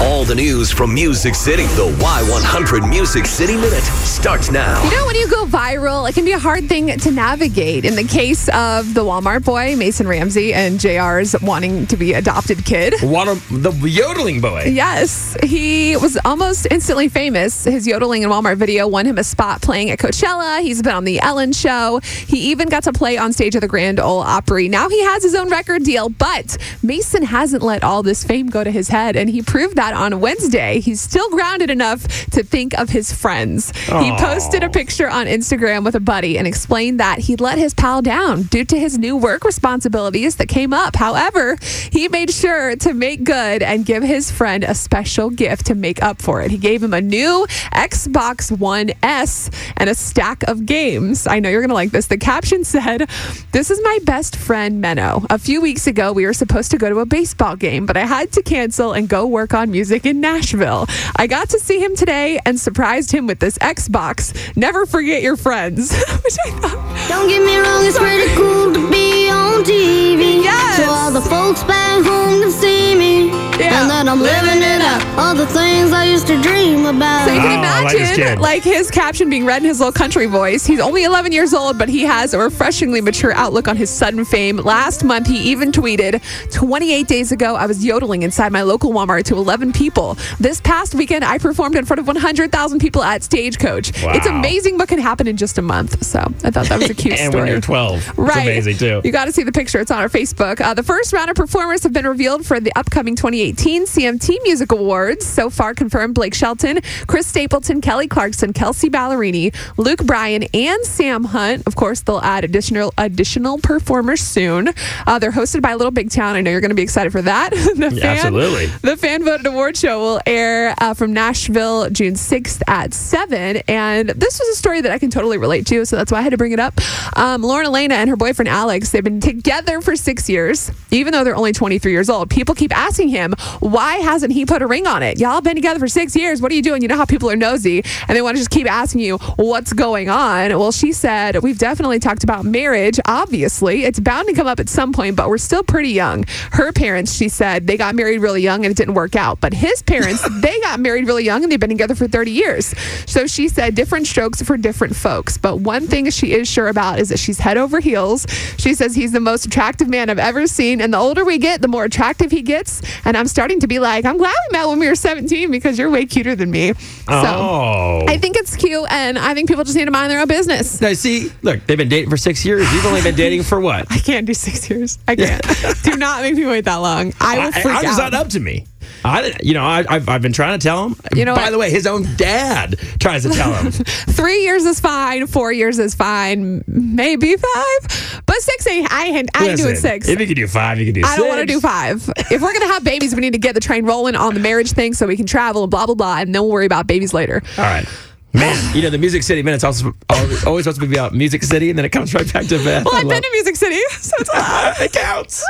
All the news from Music City. The Y100 Music City Minute starts now. You know, when you go viral, it can be a hard thing to navigate. In the case of the Walmart boy, Mason Ramsey, and JR's wanting to be adopted kid. One of the yodeling boy. Yes, he was almost instantly famous. His yodeling in Walmart video won him a spot playing at Coachella. He's been on The Ellen Show. He even got to play on stage at the Grand Ole Opry. Now he has his own record deal, but Mason hasn't let all this fame go to his head, and he proved that on Wednesday. He's still grounded enough to think of his friends. He posted a picture on Instagram with a buddy and explained that he let his pal down due to his new work responsibilities that came up. However, he made sure to make good and give his friend a special gift to make up for it. He gave him a new Xbox One S and a stack of games. I know you're going to like this. The caption said, This is my best friend, Menno. A few weeks ago, we were supposed to go to a baseball game, but I had to cancel and go work on music in Nashville. I got to see him today and surprised him with this Xbox. Never forget your friends. Which I thought, Don't get me wrong, it's pretty cool to be on TV. Yes. So all the folks back home can see me. Yeah. And that I'm living it up. All the things I used to dream about. So you can Oh, I like imagine, like his caption being read in his little country voice. He's only 11 years old, but he has a refreshingly mature outlook on his sudden fame. Last month, he even tweeted, 28 days ago, I was yodeling inside my local Walmart to 11 people. This past weekend, I performed in front of 100,000 people at Stagecoach. It's amazing what can happen in just a month. So I thought that was a cute and story. when you're 12. It's Right. amazing, too. You got to see the picture. It's on our Facebook. Uh, the first round of performers have been revealed for the upcoming 2018 CMT Music Awards. So far confirmed Blake Shelton, Chris Stapleton, Kelly Clarkson, Kelsey Ballerini, Luke Bryan, and Sam Hunt. Of course, they'll add additional additional performers soon. Uh, they're hosted by Little Big Town. I know you're going to be excited for that. the Yeah, absolutely. The fan voted award show will air uh, from Nashville June 6th at 7. And this was a story that I can totally relate to, so that's why I had to bring it up. Um, Lauren Elena and her boyfriend Alex, they've been together for six years, even though they're only 23 years old. People keep asking him, why hasn't he put a ring on it? Y'all been together for six years. What are you doing? You know how people are nosy and they want to just keep asking you what's going on. Well, she said, we've definitely talked about marriage. Obviously, it's bound to come up at some point, but we're still pretty young. Her parents, she said, they got married really young and it didn't work out. But his parents, they got married really young and they've been together for 30 years. So she said, different strokes for different folks. But one thing she is sure about is that she's head over heels. She says he's the most attractive man I've ever seen. And the older we get, the more attractive he gets. And I'm starting to be like, I'm glad we met when we were 17 because you're way cuter than me. So Oh. I think it's cute. And I think people just need to mind their own business. now, see, look, they've been dating for six years. You've only been dating for what? I can't do six years. I can't. do not make me wait that long. I will I, freak I, it's out. not up to me. I, you know, I, I've, I've been trying to tell him. You know By what? the way, his own dad tries to tell him. Three years is fine. Four years is fine. Maybe five. But six ain't. I ain't, I ain't doing Listen, six. If you could do five, you could do I six. don't want to do five. If we're gonna have babies, we need to get the train rolling on the marriage thing so we can travel and blah blah blah, and then we'll worry about babies later. All right. Man, you know, the Music City Minute's also always, always supposed to be about Music City, and then it comes right back to Beth. Well, I've been to Music City, so it's it counts.